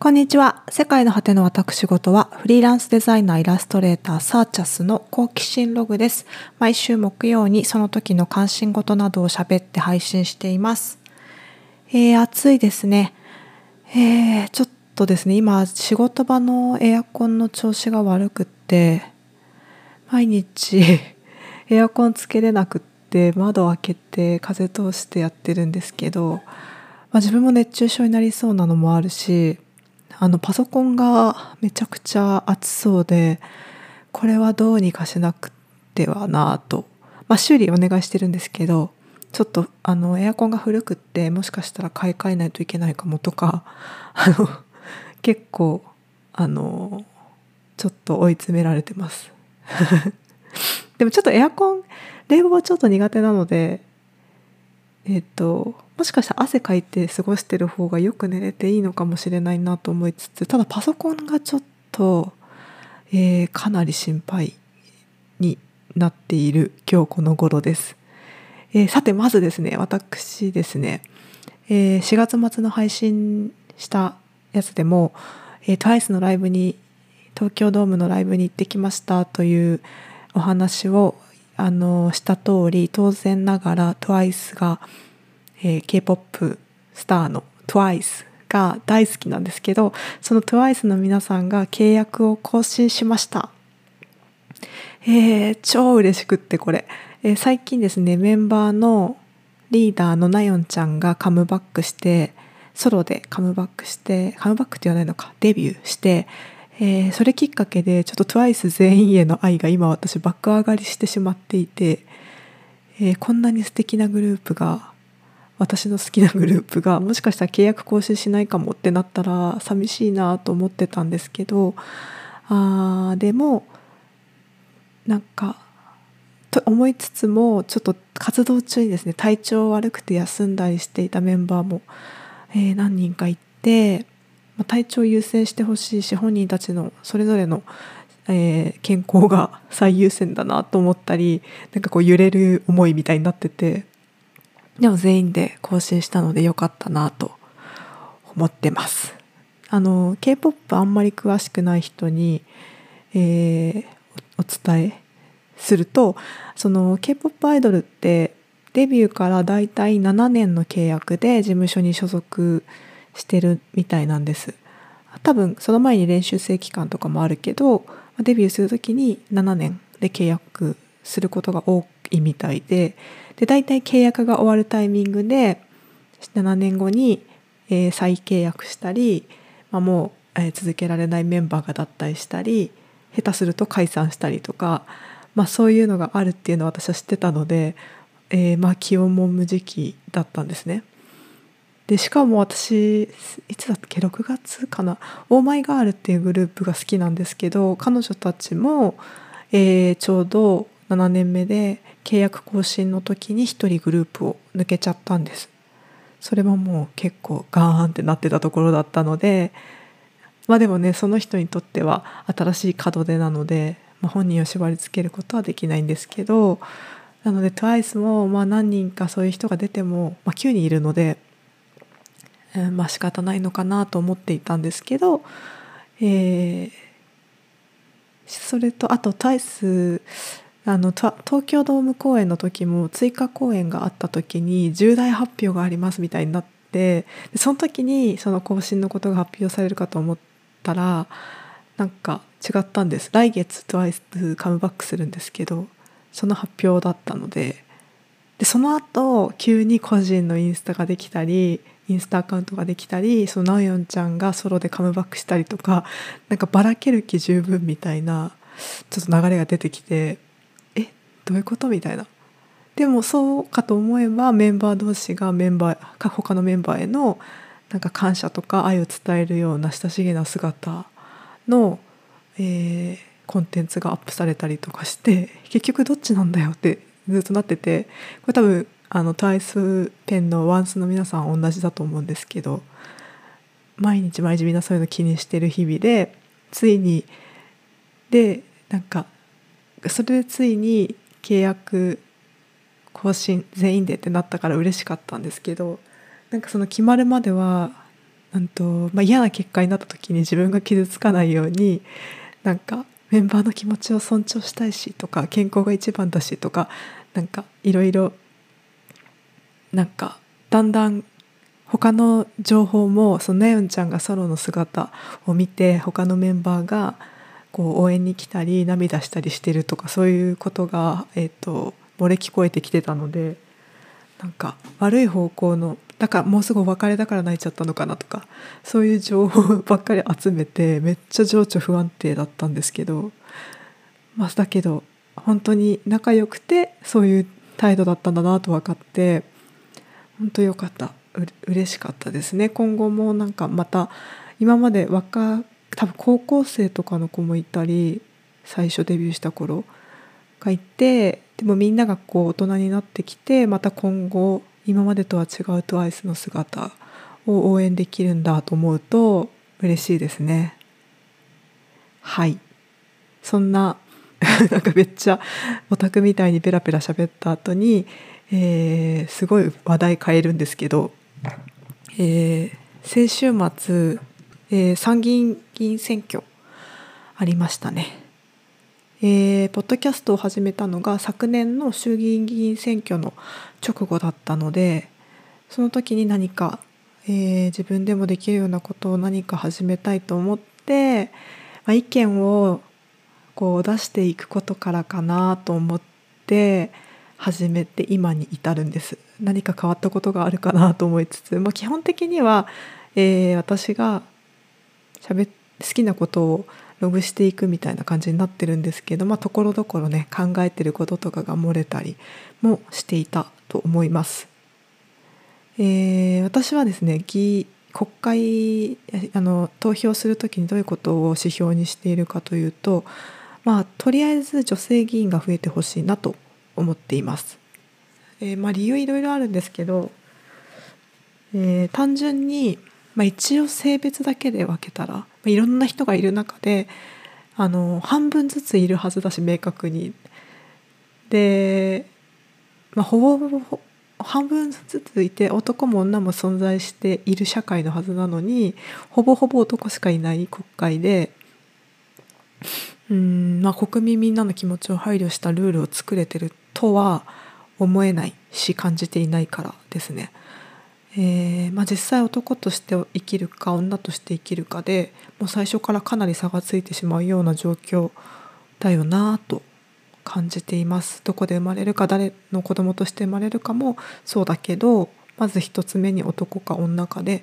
こんにちは。世界の果ての私事は、フリーランスデザイナー、イラストレーター、サーチャスの好奇心ログです。毎週木曜にその時の関心事などを喋って配信しています。えー、暑いですね。えー、ちょっとですね、今、仕事場のエアコンの調子が悪くって、毎日 エアコンつけれなくって、窓開けて風通してやってるんですけど、まあ、自分も熱中症になりそうなのもあるし、あのパソコンがめちゃくちゃ熱そうでこれはどうにかしなくてはなと、まあ、修理お願いしてるんですけどちょっとあのエアコンが古くってもしかしたら買い替えないといけないかもとか あの結構あのちょっと追い詰められてます。でもちょっとエアコン冷房はちょっと苦手なのでえっ、ともしかしたら汗かいて過ごしてる方がよく寝れていいのかもしれないなと思いつつただパソコンがちょっと、えー、かなり心配になっている今日この頃です。えー、さてまずですね私ですね、えー、4月末の配信したやつでも、えー、TWICE のライブに東京ドームのライブに行ってきましたというお話をあのした通り当然ながら TWICE が「えー、K-POP スターの TWICE が大好きなんですけどその TWICE の皆さんが契約を更新しました。えー、超嬉しくってこれ、えー、最近ですねメンバーのリーダーのナヨンちゃんがカムバックしてソロでカムバックしてカムバックって言わないのかデビューして、えー、それきっかけでちょっと TWICE 全員への愛が今私爆上がりしてしまっていて、えー、こんなに素敵なグループが私の好きなグループがもしかしたら契約更新しないかもってなったら寂しいなと思ってたんですけどあでもなんかと思いつつもちょっと活動中にですね体調悪くて休んだりしていたメンバーも、えー、何人かいて、まあ、体調優先してほしいし本人たちのそれぞれの、えー、健康が最優先だなと思ったりなんかこう揺れる思いみたいになってて。でも全員で更新したので良かったなと思ってます。あの K-POP あんまり詳しくない人に、えー、お伝えするとその K-POP アイドルってデビューからだいたい7年の契約で事務所に所属してるみたいなんです。多分その前に練習生期間とかもあるけどデビューする時に7年で契約することが多いみたいでで大体契約が終わるタイミングで7年後に、えー、再契約したり、まあ、もう、えー、続けられないメンバーが脱退したり下手すると解散したりとか、まあ、そういうのがあるっていうのを私は知ってたので、えー、まあ気温も無時期だったんですね。でしかも私いつだっけ6月かな「オーマイガール」っていうグループが好きなんですけど彼女たちも、えー、ちょうど7年目で契約更新の時に1人グループを抜けちゃったんです。それはもう結構ガーンってなってたところだったのでまあでもねその人にとっては新しい門出なので、まあ、本人を縛りつけることはできないんですけどなので TWICE もまあ何人かそういう人が出ても、まあ、9人いるので、えー、まあ仕方ないのかなと思っていたんですけど、えー、それとあと TWICE あの東京ドーム公演の時も追加公演があった時に重大発表がありますみたいになってその時にその更新のことが発表されるかと思ったらなんか違ったんです。来月 TWICE カムバックするんですけどその発表だったので。でその後急に個人のインスタができたりインスタアカウントができたりそのナオヨンちゃんがソロでカムバックしたりとかなんかばらける気十分みたいなちょっと流れが出てきてどういうこと？みたいな。でもそうかと思えばメンバー同士がメンバー他のメンバーへのなんか感謝とか愛を伝えるような親しげな姿の、えー、コンテンツがアップされたりとかして結局どっちなんだよってずっとなっててこれ多分あのタイスペンのワンスの皆さん同じだと思うんですけど毎日毎日みんなそういうの気にしてる日々でついにでなんかそれでついに契約更新全員でってなったから嬉しかったんですけどなんかその決まるまではなんと、まあ、嫌な結果になった時に自分が傷つかないようになんかメンバーの気持ちを尊重したいしとか健康が一番だしとかなんかいろいろなんかだんだん他の情報もそのネヨンちゃんがソロの姿を見て他のメンバーがこう応援に来たり涙したりしてるとかそういうことが、えーと、漏れ聞こえてきてたのでなんか悪い方向のだからもうすぐお別れだから泣いちゃったのかなとかそういう情報ばっかり集めてめっちゃ情緒不安定だったんですけど、まあ、だけど本当に仲良くてそういう態度だったんだなと分かって本当良かった。う嬉しかったですね。今後もなんかまた今まで若多分高校生とかの子もいたり最初デビューした頃がいてでもみんながこう大人になってきてまた今後今までとは違う TWICE の姿を応援できるんだと思うと嬉しいですね。はい。そんな なんかめっちゃオタクみたいにペラペラ喋った後に、えー、すごい話題変えるんですけど、えー、先週末、えー、参議院議員選挙ありましたね。えー、ポッドキャストを始めたのが昨年の衆議院議員選挙の直後だったのでその時に何か、えー、自分でもできるようなことを何か始めたいと思って、まあ、意見をこう出していくことからかなと思って始めて今に至るんです何か変わったことがあるかなと思いつつ、まあ、基本的には、えー、私が好きなことをログしていくみたいな感じになってるんですけど、まあ、ところどころね考えてることとかが漏れたりもしていたと思います。えー、私はですね議国会あの投票する時にどういうことを指標にしているかというとまあ、とりあえず女性議員が増えてほしいなと思っています。えー、まあ、理由いろいろあるんですけど、えー、単純に、まあ、一応性別だけで分けたら、まあ、いろんな人がいる中であの半分ずついるはずだし明確に。で、まあ、ほぼほぼ半分ずついて男も女も存在している社会のはずなのにほぼほぼ男しかいない国会でうんまあ、国民みんなの気持ちを配慮したルールを作れてるとは思えないし感じていないからですね。えーまあ、実際男として生きるか女として生きるかでもう最初からかなり差がついてしまうような状況だよなと感じています。どこで生まれるか誰の子供として生まれるかもそうだけどまず一つ目に男か女かで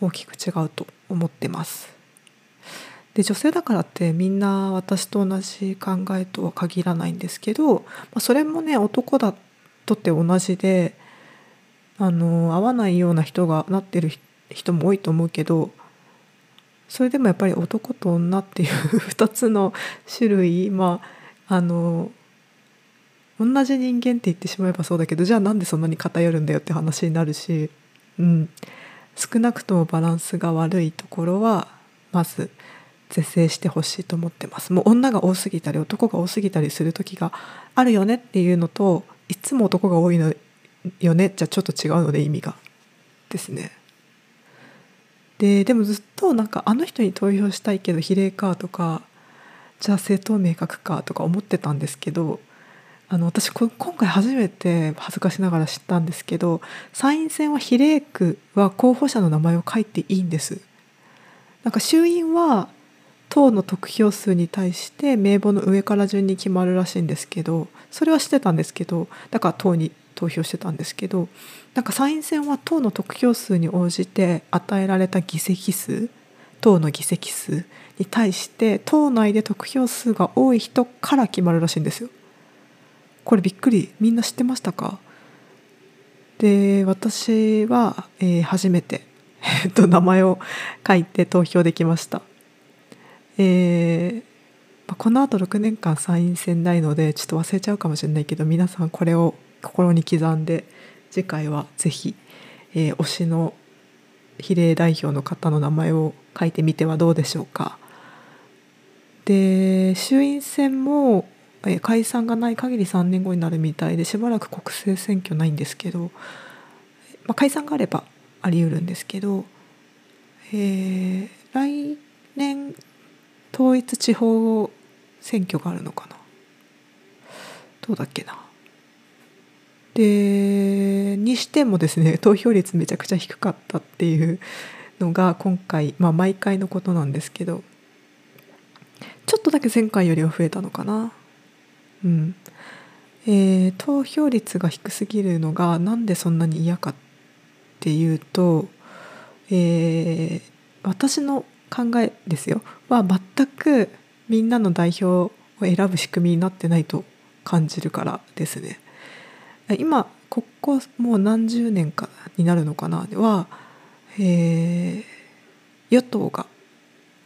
大きく違うと思ってます。で女性だからってみんな私と同じ考えとは限らないんですけど、まあ、それもね男だとって同じであの合わないような人がなってる人も多いと思うけどそれでもやっぱり男と女っていう2つの種類まああの同じ人間って言ってしまえばそうだけどじゃあなんでそんなに偏るんだよって話になるし、うん、少なくともバランスが悪いところはまず是正してほしいと思ってます。もう女が多すぎたり男が多すぎたりする時があるよねっていうのといつも男が多いのよね？じゃちょっと違うので意味が。ですね。ででもずっとなんかあの人に投票したいけど比例かとかじゃあ政党名書くかとか思ってたんですけどあの私今回初めて恥ずかしながら知ったんですけど参院選は比例区は候補者の名前を書いていいんです。なんか衆院は党の得票数に対して名簿の上から順に決まるらしいんですけどそれはしてたんですけどだから党に投票してたんですけどなんか参院選は党の得票数に応じて与えられた議席数党の議席数に対して党内で得票数が多い人から決まるらしいんですよ。これびっくりみんな知ってましたか？で私は、えー、初めて、えっと、名前を書いて投票できました。えー、このあと6年間参院選ないのでちょっと忘れちゃうかもしれないけど皆さんこれを心に刻んで次回は是非、えー、推しの比例代表の方の名前を書いてみてはどうでしょうか。で衆院選も、えー、解散がない限り3年後になるみたいでしばらく国政選挙ないんですけど、まあ、解散があればあり得るんですけどえー、来年統一地方選挙があるのかなどうだっけなでにしてもですね 投票率めちゃくちゃ低かったっていうのが今回、まあ、毎回のことなんですけどちょっとだけ前回よりは増えたのかな。うんえー、投票率が低すぎるのがなんでそんなに嫌かっていうと、えー、私の考えですよは全くみんなの代表を選ぶ仕組みになってないと感じるからですね。今ここもう何十年かになるのかな？では、えー、与党が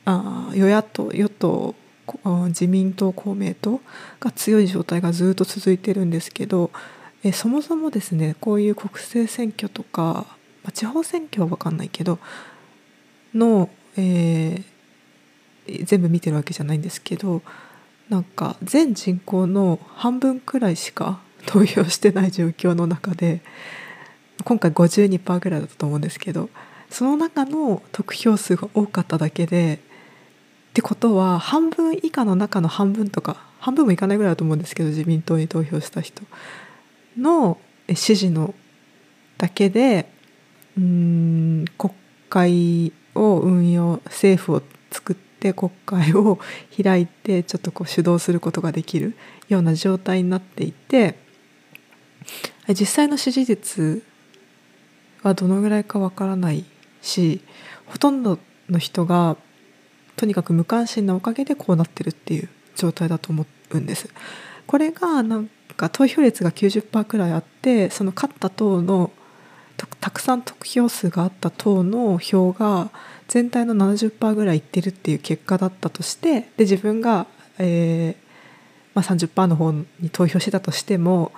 あ与野党与党自民党公明党が強い状態がずっと続いてるんですけどえそもそもですねこういう国政選挙とか、まあ、地方選挙は分かんないけどの、えー、全部見てるわけじゃないんですけどなんか全人口の半分くらいしか投票してない状況の中で今回52%ぐらいだったと思うんですけどその中の得票数が多かっただけでってことは半分以下の中の半分とか半分もいかないぐらいだと思うんですけど自民党に投票した人の支持のだけでうん国会を運用政府を作って国会を開いてちょっとこう主導することができるような状態になっていて実際の支持率はどのぐらいかわからないしほとんどの人がとにかく無関心なおかげでこうなってるっていう状態だと思うんです。これがなんか投票率が90%くらいあってその勝った党のたくさん得票数があった党の票が全体の70%ぐらいいってるっていう結果だったとしてで自分が、えーまあ、30%の方に投票してたとしても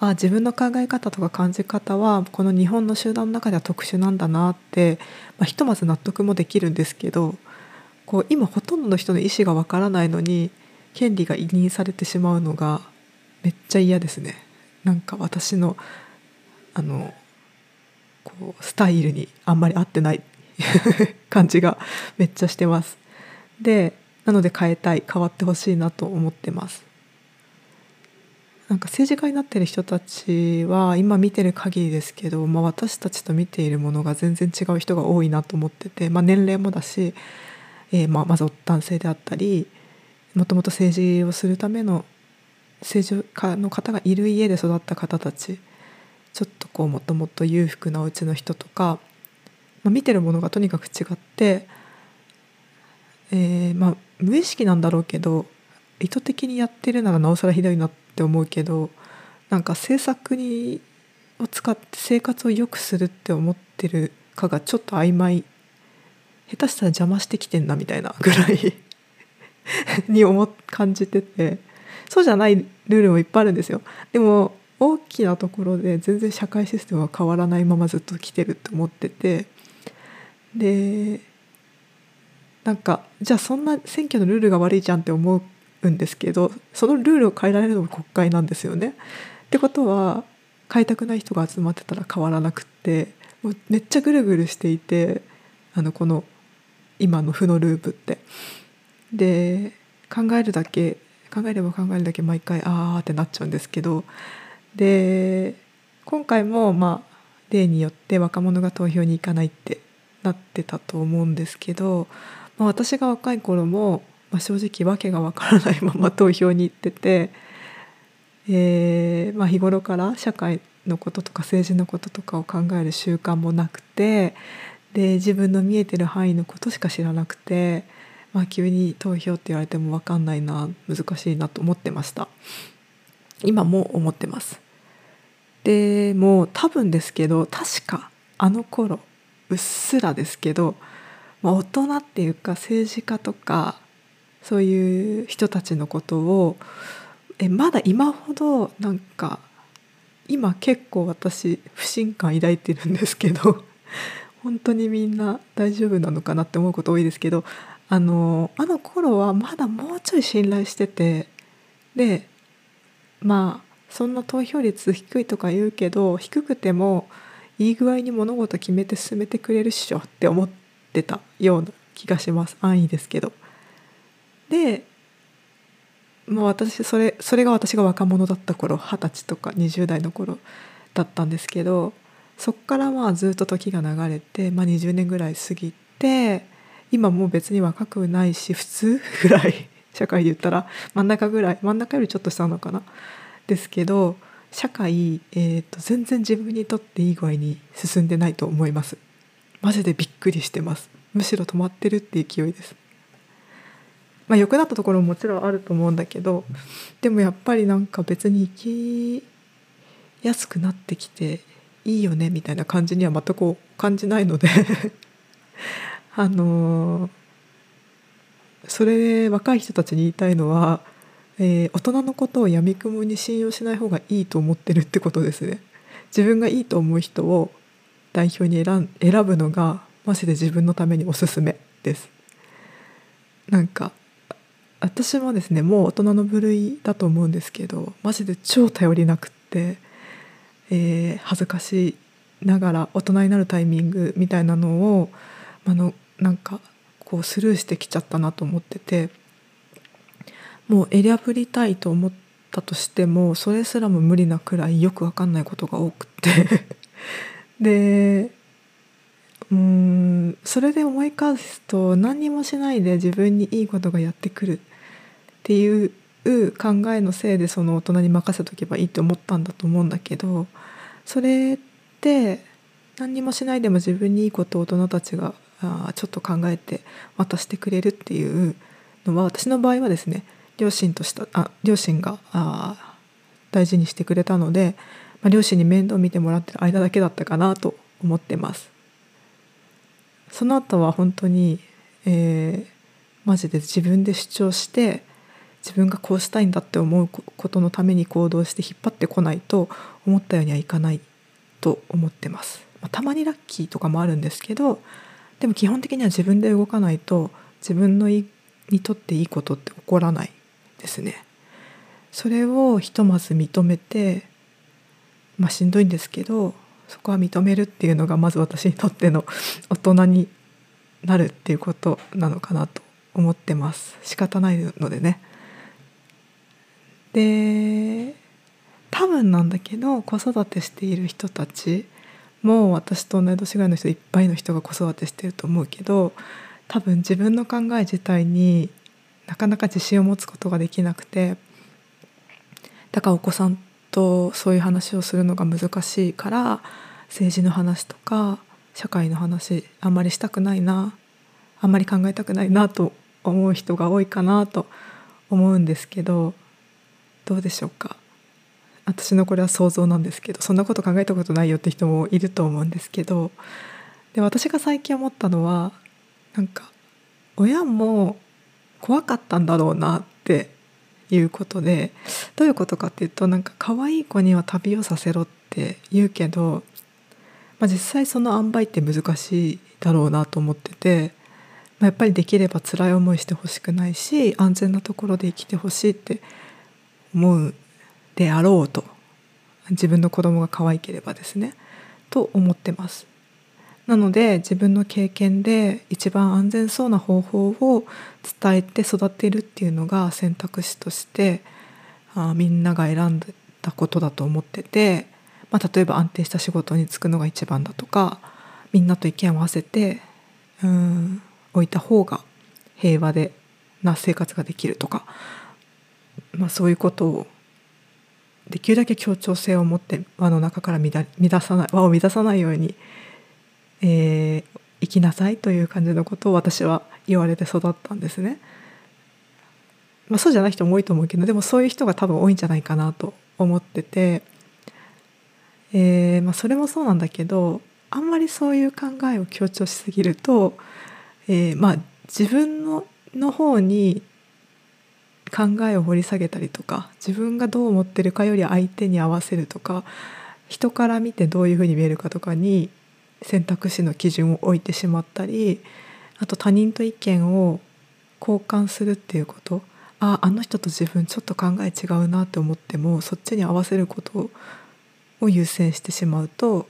あ自分の考え方とか感じ方はこの日本の集団の中では特殊なんだなって、まあ、ひとまず納得もできるんですけどこう今ほとんどの人の意思がわからないのに権利が委任されてしまうのがめっちゃ嫌ですね。なんか私のあのこうスタイルにあんまり合ってない 感じがめっちゃしてます。でなので変えたい変わってほしいなと思ってます。なんか政治家になってる人たちは今見てる限りですけど、まあ、私たちと見ているものが全然違う人が多いなと思ってて、まあ、年齢もだし、えー、まあまず男性であったりもともと政治をするための政治家の方がいる家で育った方たちちょっとこうもともと裕福なお家の人とか、まあ、見てるものがとにかく違って、えー、まあ無意識なんだろうけど意図的にやってるならなおさらひどいなって思うけどなんか政策にを使って生活を良くするって思ってるかがちょっと曖昧。下手したら邪魔してきてんなみたいなぐらい。に思感じてて。そうじゃないルールもいっぱいあるんですよ。でも大きなところで全然社会システムは変わらないままずっと来てるって思ってて。でなんかじゃあそんな選挙のルールが悪いじゃんって思うんですけどそのルールを変えられるのが国会なんですよね。ってことは変えたくない人が集まってたら変わらなくってもうめっちゃぐるぐるしていてあのこの今の負のループって。で考えるだけ考えれば考えるだけ毎回ああってなっちゃうんですけどで今回もまあ例によって若者が投票に行かないってなってたと思うんですけど、まあ、私が若い頃もまあ、正直訳がわからないまま投票に行ってて、えーまあ、日頃から社会のこととか政治のこととかを考える習慣もなくてで自分の見えてる範囲のことしか知らなくて、まあ、急に投票って言われても分かんないな難しいなと思ってました。今も思ってます。でも多分ですけど確かあの頃うっすらですけど、まあ、大人っていうか政治家とかそういう人たちのことをえまだ今ほどなんか今結構私不信感抱いてるんですけど 本当にみんな大丈夫なのかなって思うこと多いですけどあのあの頃はまだもうちょい信頼しててでまあそんな投票率低いとか言うけど低くてもいい具合に物事決めて進めてくれるっしょって思ってたような気がします安易ですけど。でまあ私それそれが私が若者だった頃二十歳とか20代の頃だったんですけどそっからまあずっと時が流れて、まあ、20年ぐらい過ぎて今もう別に若くないし普通ぐらい 社会で言ったら真ん中ぐらい真ん中よりちょっと下のかな？ですけど社会、えーと、全然自分にとっていい具合に進んでないと思います。マジでびっくりしてます。むしろ止まってるって勢いです。まあ良くなったところももちろんあると思うんだけどでもやっぱりなんか別に生きやすくなってきていいよねみたいな感じには全く感じないので あのー、それで若い人たちに言いたいのは、えー、大人のことをやみくもに信用しない方がいいと思ってるってことですね。自分がいいと思う人を代表に選選ぶのがマジで自分のためにおすすめです。なんか私もですねもう大人の部類だと思うんですけどマジで超頼りなくってえー、恥ずかしながら大人になるタイミングみたいなのをあのなんかこうスルーしてきちゃったなと思っててもう選りたいと思ったとしてもそれすらも無理なくらいよく分かんないことが多くて。でうんそれで思い返すと何にもしないで自分にいいことがやってくる。っていう考えのせいでその大人に任せとけばいいって思ったんだと思うんだけどそれって何にもしないでも自分にいいことを大人たちがあちょっと考えて渡してくれるっていうのは私の場合はですね両親としたあ両親があ大事にしてくれたので、まあ、両親に面倒見てもらってる間だけだったかなと思ってます。その後は本当に、えー、マジで自分で主張して自分がこうしたいんだって思うことのために行動して引っ張ってこないと思ったようにはいかないと思ってます。まあ、たまにラッキーとかもあるんですけどでも基本的には自分で動かないと自分のにとっていいことって起こらないですね。それをひとまず認めてまあしんどいんですけどそこは認めるっていうのがまず私にとっての大人になるっていうことなのかなと思ってます仕方ないのでねで多分なんだけど子育てしている人たちも私と同い年ぐらいの人いっぱいの人が子育てしてると思うけど多分自分の考え自体になかなか自信を持つことができなくてだからお子さんとそういう話をするのが難しいから政治の話とか社会の話あんまりしたくないなあんまり考えたくないなと思う人が多いかなと思うんですけどどうでしょうか？私のこれは想像なんですけどそんなこと考えたことないよって人もいると思うんですけどで私が最近思ったのはなんか親も怖かったんだろうなっていうことでどういうことかっていうとなんか可愛い子には旅をさせろって言うけど、まあ、実際その塩梅って難しいだろうなと思ってて、まあ、やっぱりできれば辛い思いしてほしくないし安全なところで生きてほしいって思うであろうと自分の子供が可愛ければですねと思ってます。なので自分の経験で一番安全そうな方法を伝えて育てるっていうのが選択肢としてあみんなが選んだことだと思ってて、まあ、例えば安定した仕事に就くのが一番だとかみんなと意見を合わせてうん置いた方が平和でな生活ができるとかまあ、そういうことをできるだけ協調性を持って輪の中から乱さない輪を乱さないように、えー、生きなさいという感じのことを私は言われて育ったんですね。まあ、そうじゃない人も多いと思うけどでもそういう人が多分多いんじゃないかなと思ってて、えーまあ、それもそうなんだけどあんまりそういう考えを強調しすぎると、えーまあ、自分のの方に考えを掘り下げたりとか自分がどう思ってるかより相手に合わせるとか人から見てどういうふうに見えるかとかに選択肢の基準を置いてしまったりあと他人と意見を交換するっていうこと。あああの人と自分ちょっと考え違うなって思ってもそっちに合わせることを優先してしまうと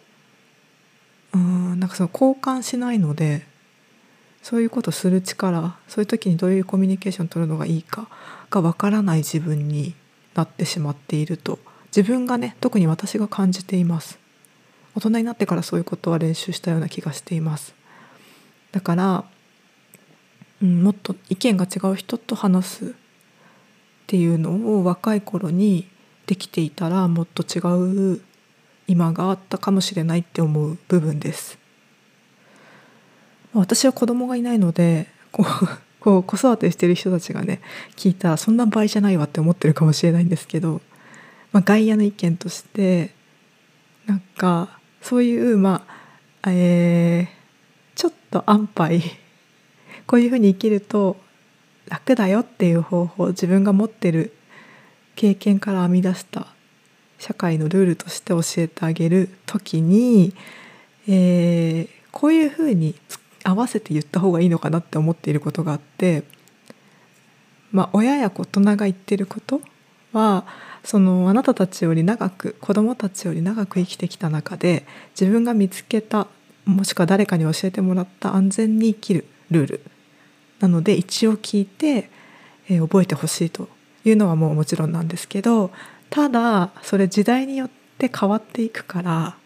うんなんかその交換しないのでそういうことする力そういう時にどういうコミュニケーションを取るのがいいかがわからない自分になってしまっていると自分がね特に私が感じています。大人になってからそういうことは練習したような気がしています。だから、うん、もっと意見が違う人と話すっていうのを若い頃にできていたらもっと違う今があったかもしれないって思う部分です。私は子供がいないのでこう こう子育てしてる人たちがね聞いたらそんな場合じゃないわって思ってるかもしれないんですけど、まあ、外野の意見としてなんかそういうまあえー、ちょっと安牌こういうふうに生きると楽だよっていう方法自分が持ってる経験から編み出した社会のルールとして教えてあげる時に、えー、こういうふうに合わせて言った方がいいのかなって思っていることがあって、まあ、親や大人が言ってることはそのあなたたちより長く子どもたちより長く生きてきた中で自分が見つけたもしくは誰かに教えてもらった安全に生きるルールなので一応聞いて、えー、覚えてほしいというのはもうもちろんなんですけどただそれ時代によって変わっていくから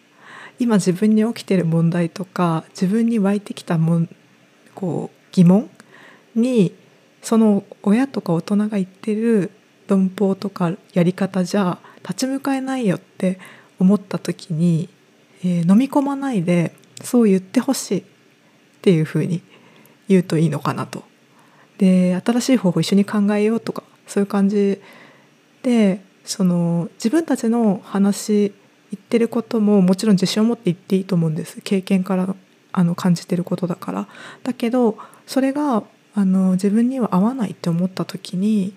今自分に起きてる問題とか自分に湧いてきたもんこう疑問にその親とか大人が言ってる文法とかやり方じゃ立ち向かえないよって思った時に、えー、飲み込まないでそう言ってほしいっていうふうに言うといいのかなと。で新しい方法一緒に考えようとかそういう感じでその自分たちの話言ってることももちろん自信を持って言っていいと思うんです経験からあの感じてることだからだけどそれがあの自分には合わないって思った時に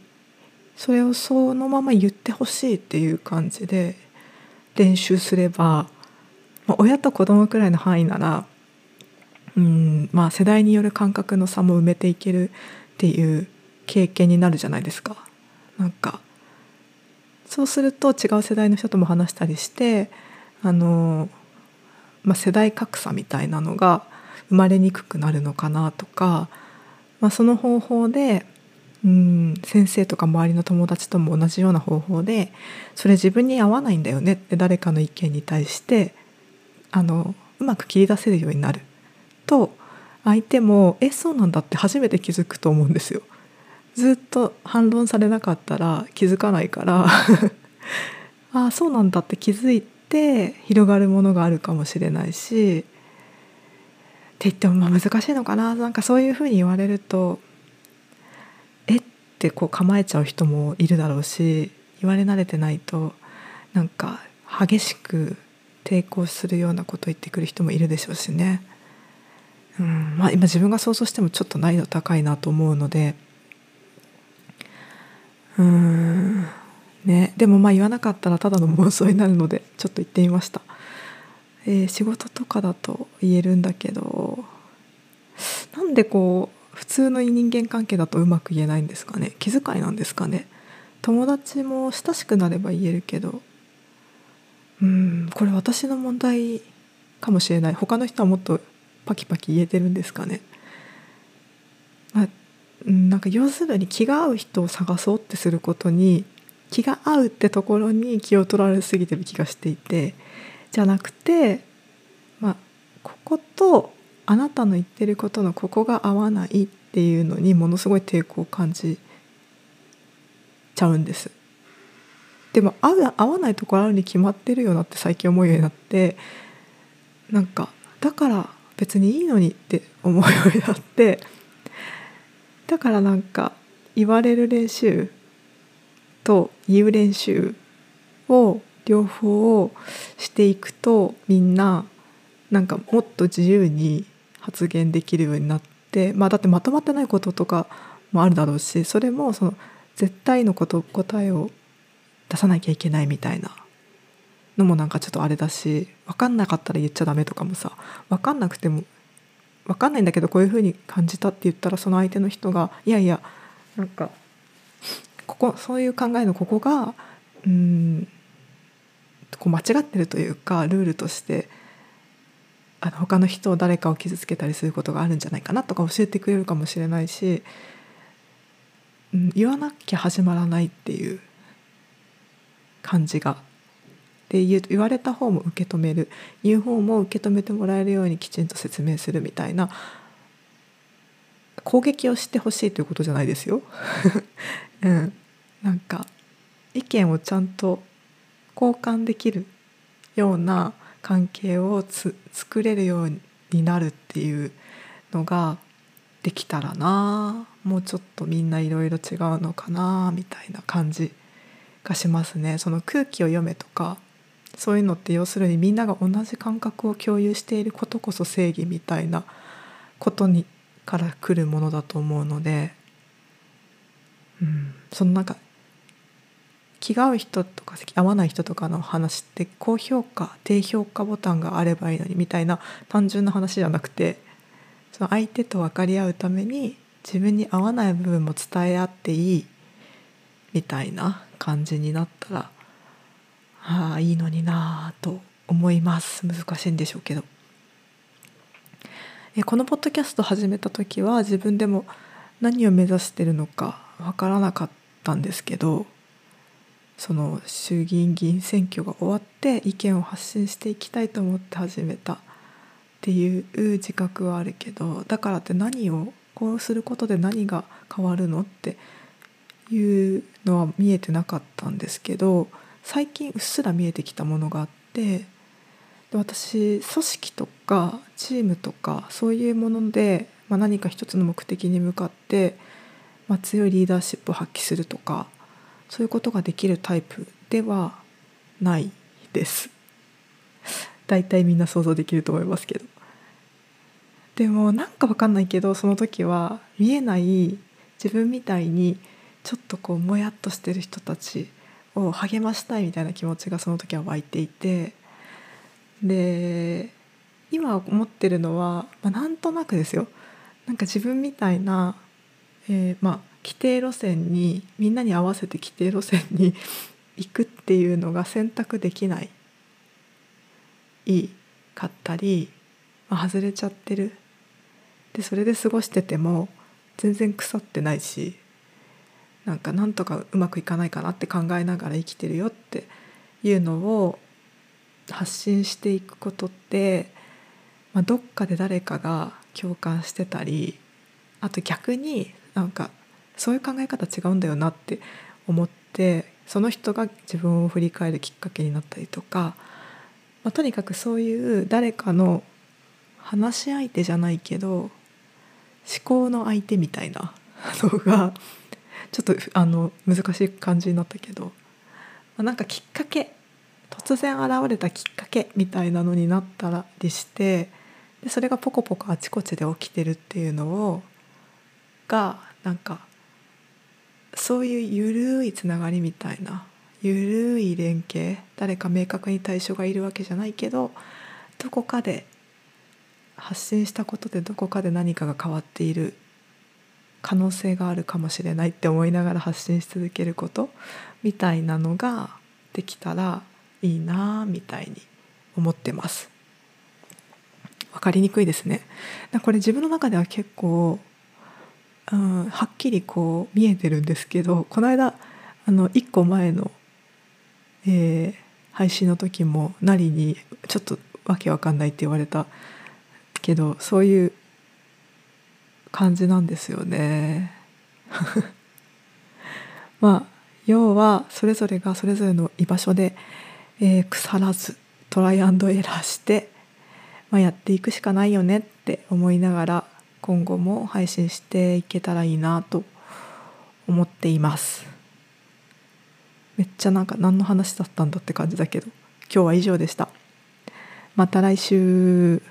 それをそのまま言ってほしいっていう感じで練習すれば、まあ、親と子供くらいの範囲ならうんまあ世代による感覚の差も埋めていけるっていう経験になるじゃないですか。なんかそうすると違う世代の人とも話したりしてあの、まあ、世代格差みたいなのが生まれにくくなるのかなとか、まあ、その方法でうん先生とか周りの友達とも同じような方法でそれ自分に合わないんだよねって誰かの意見に対してあのうまく切り出せるようになると相手も「えそうなんだ」って初めて気づくと思うんですよ。ずっと反論されなかったら気づかないから ああそうなんだって気づいて広がるものがあるかもしれないしって言ってもまあ難しいのかななんかそういうふうに言われるとえってこう構えちゃう人もいるだろうし言われ慣れてないとなんか激しく抵抗するようなことを言ってくる人もいるでしょうしね。うんまあ、今自分が想像してもちょっと難易度高いなと思うのでうん。ね。でもまあ言わなかったらただの妄想になるのでちょっと言ってみました、えー、仕事とかだと言えるんだけどなんでこう普通の人間関係だとうまく言えないんですかね？気遣いなんですかね？友達も親しくなれば言えるけどうんこれ私の問題かもしれない。他の人はもっとパキパキ言えてるんですかね、まあ、なんか要するに気が合う人を探そうってすることに気が合うってところに気を取られすぎてる気がしていてじゃなくて、まあ、こことあなたの言ってることのここが合わないっていうのにものすごい抵抗を感じちゃうんです。でも合う合わないところあるに決まってるよなって最近思うようになってなんかだから別にいいのにって思うようになってだからなんか言われる練習と言う練習を両方をしていくとみんななんかもっと自由に発言できるようになってまあだってまとまってないこととかもあるだろうしそれもその絶対のこと答えを出さなきゃいけないみたいなのもなんかちょっとあれだし分かんなかったら言っちゃダメとかもさ分かんなくても分かんないんだけどこういうふうに感じたって言ったらその相手の人がいやいやなんかここそういう考えのここがうんこう間違ってるというかルールとしてあの他の人を誰かを傷つけたりすることがあるんじゃないかなとか教えてくれるかもしれないし、うん、言わなきゃ始まらないっていう感じがで言われた方も受け止める言う方も受け止めてもらえるようにきちんと説明するみたいな攻撃をしてほしいということじゃないですよ。うん、なんか意見をちゃんと交換できるような関係をつ作れるようになるっていうのができたらなもうちょっとみんないろいろ違うのかなみたいな感じがしますね。その空気を読めとかそういうのって要するにみんなが同じ感覚を共有していることこそ正義みたいなことにから来るものだと思うので、うん、そのなんか気が合う人とか合わない人とかの話って高評価低評価ボタンがあればいいのにみたいな単純な話じゃなくてその相手と分かり合うために自分に合わない部分も伝え合っていいみたいな感じになったらああいいのになあと思います。難しいんでしょうけど。えこのポッドキャスト始めた時は自分でも何を目指してるのか分からなかったんですけどその衆議院議員選挙が終わって意見を発信していきたいと思って始めたっていう自覚はあるけどだからって何をこうすることで何が変わるのっていうのは見えてなかったんですけど最近うっすら見えてきたものがあってで私組織とかチームとかそういうもので、まあ、何か一つの目的に向かって、まあ、強いリーダーシップを発揮するとかそういうことができるタイプではないです。大体みんな想像できると思いますけど。でもなんか分かんないけどその時は見えない自分みたいにちょっとこうもやっとしてる人たちを励ましたいみたいな気持ちがその時は湧いていてで今思ってるのは、まあ、なんとなくですよ。なんか自分みたいな、えー、まあ規定路線にみんなに合わせて規定路線に 行くっていうのが選択できない。いいかったり、まあ、外れちゃってる。でそれで過ごしてても全然腐ってないし。なんかなんとかうまくいかないかなって考えながら生きてるよっていうのを発信していくことって、まあ、どっかで誰かが共感してたりあと逆になんかそういう考え方違うんだよなって思ってその人が自分を振り返るきっかけになったりとか、まあ、とにかくそういう誰かの話し相手じゃないけど思考の相手みたいなのがちょっとあの難しい感じになったけど、まあ、なんかきっかけ突然現れたきっかけみたいなのになったりしてでそれがポコポコあちこちで起きてるっていうのをがなんかそういうゆるいつながりみたいなゆるい連携誰か明確に対象がいるわけじゃないけどどこかで発信したことでどこかで何かが変わっている可能性があるかもしれないって思いながら発信し続けることみたいなのができたらいいなみたいに思ってます。分かりにくいですね。これ自分の中では結構うん、はっきりこう見えてるんですけどこの間あの1個前の、えー、配信の時もなりにちょっとわけわかんないって言われたけどそういう感じなんですよね。まあ要はそれぞれがそれぞれの居場所で、えー、腐らずトライアンドエラーして、まあ、やっていくしかないよねって思いながら今後も配信していけたらいいなと思っています。めっちゃなんか何の話だったんだって感じだけど今日は以上でした。また来週。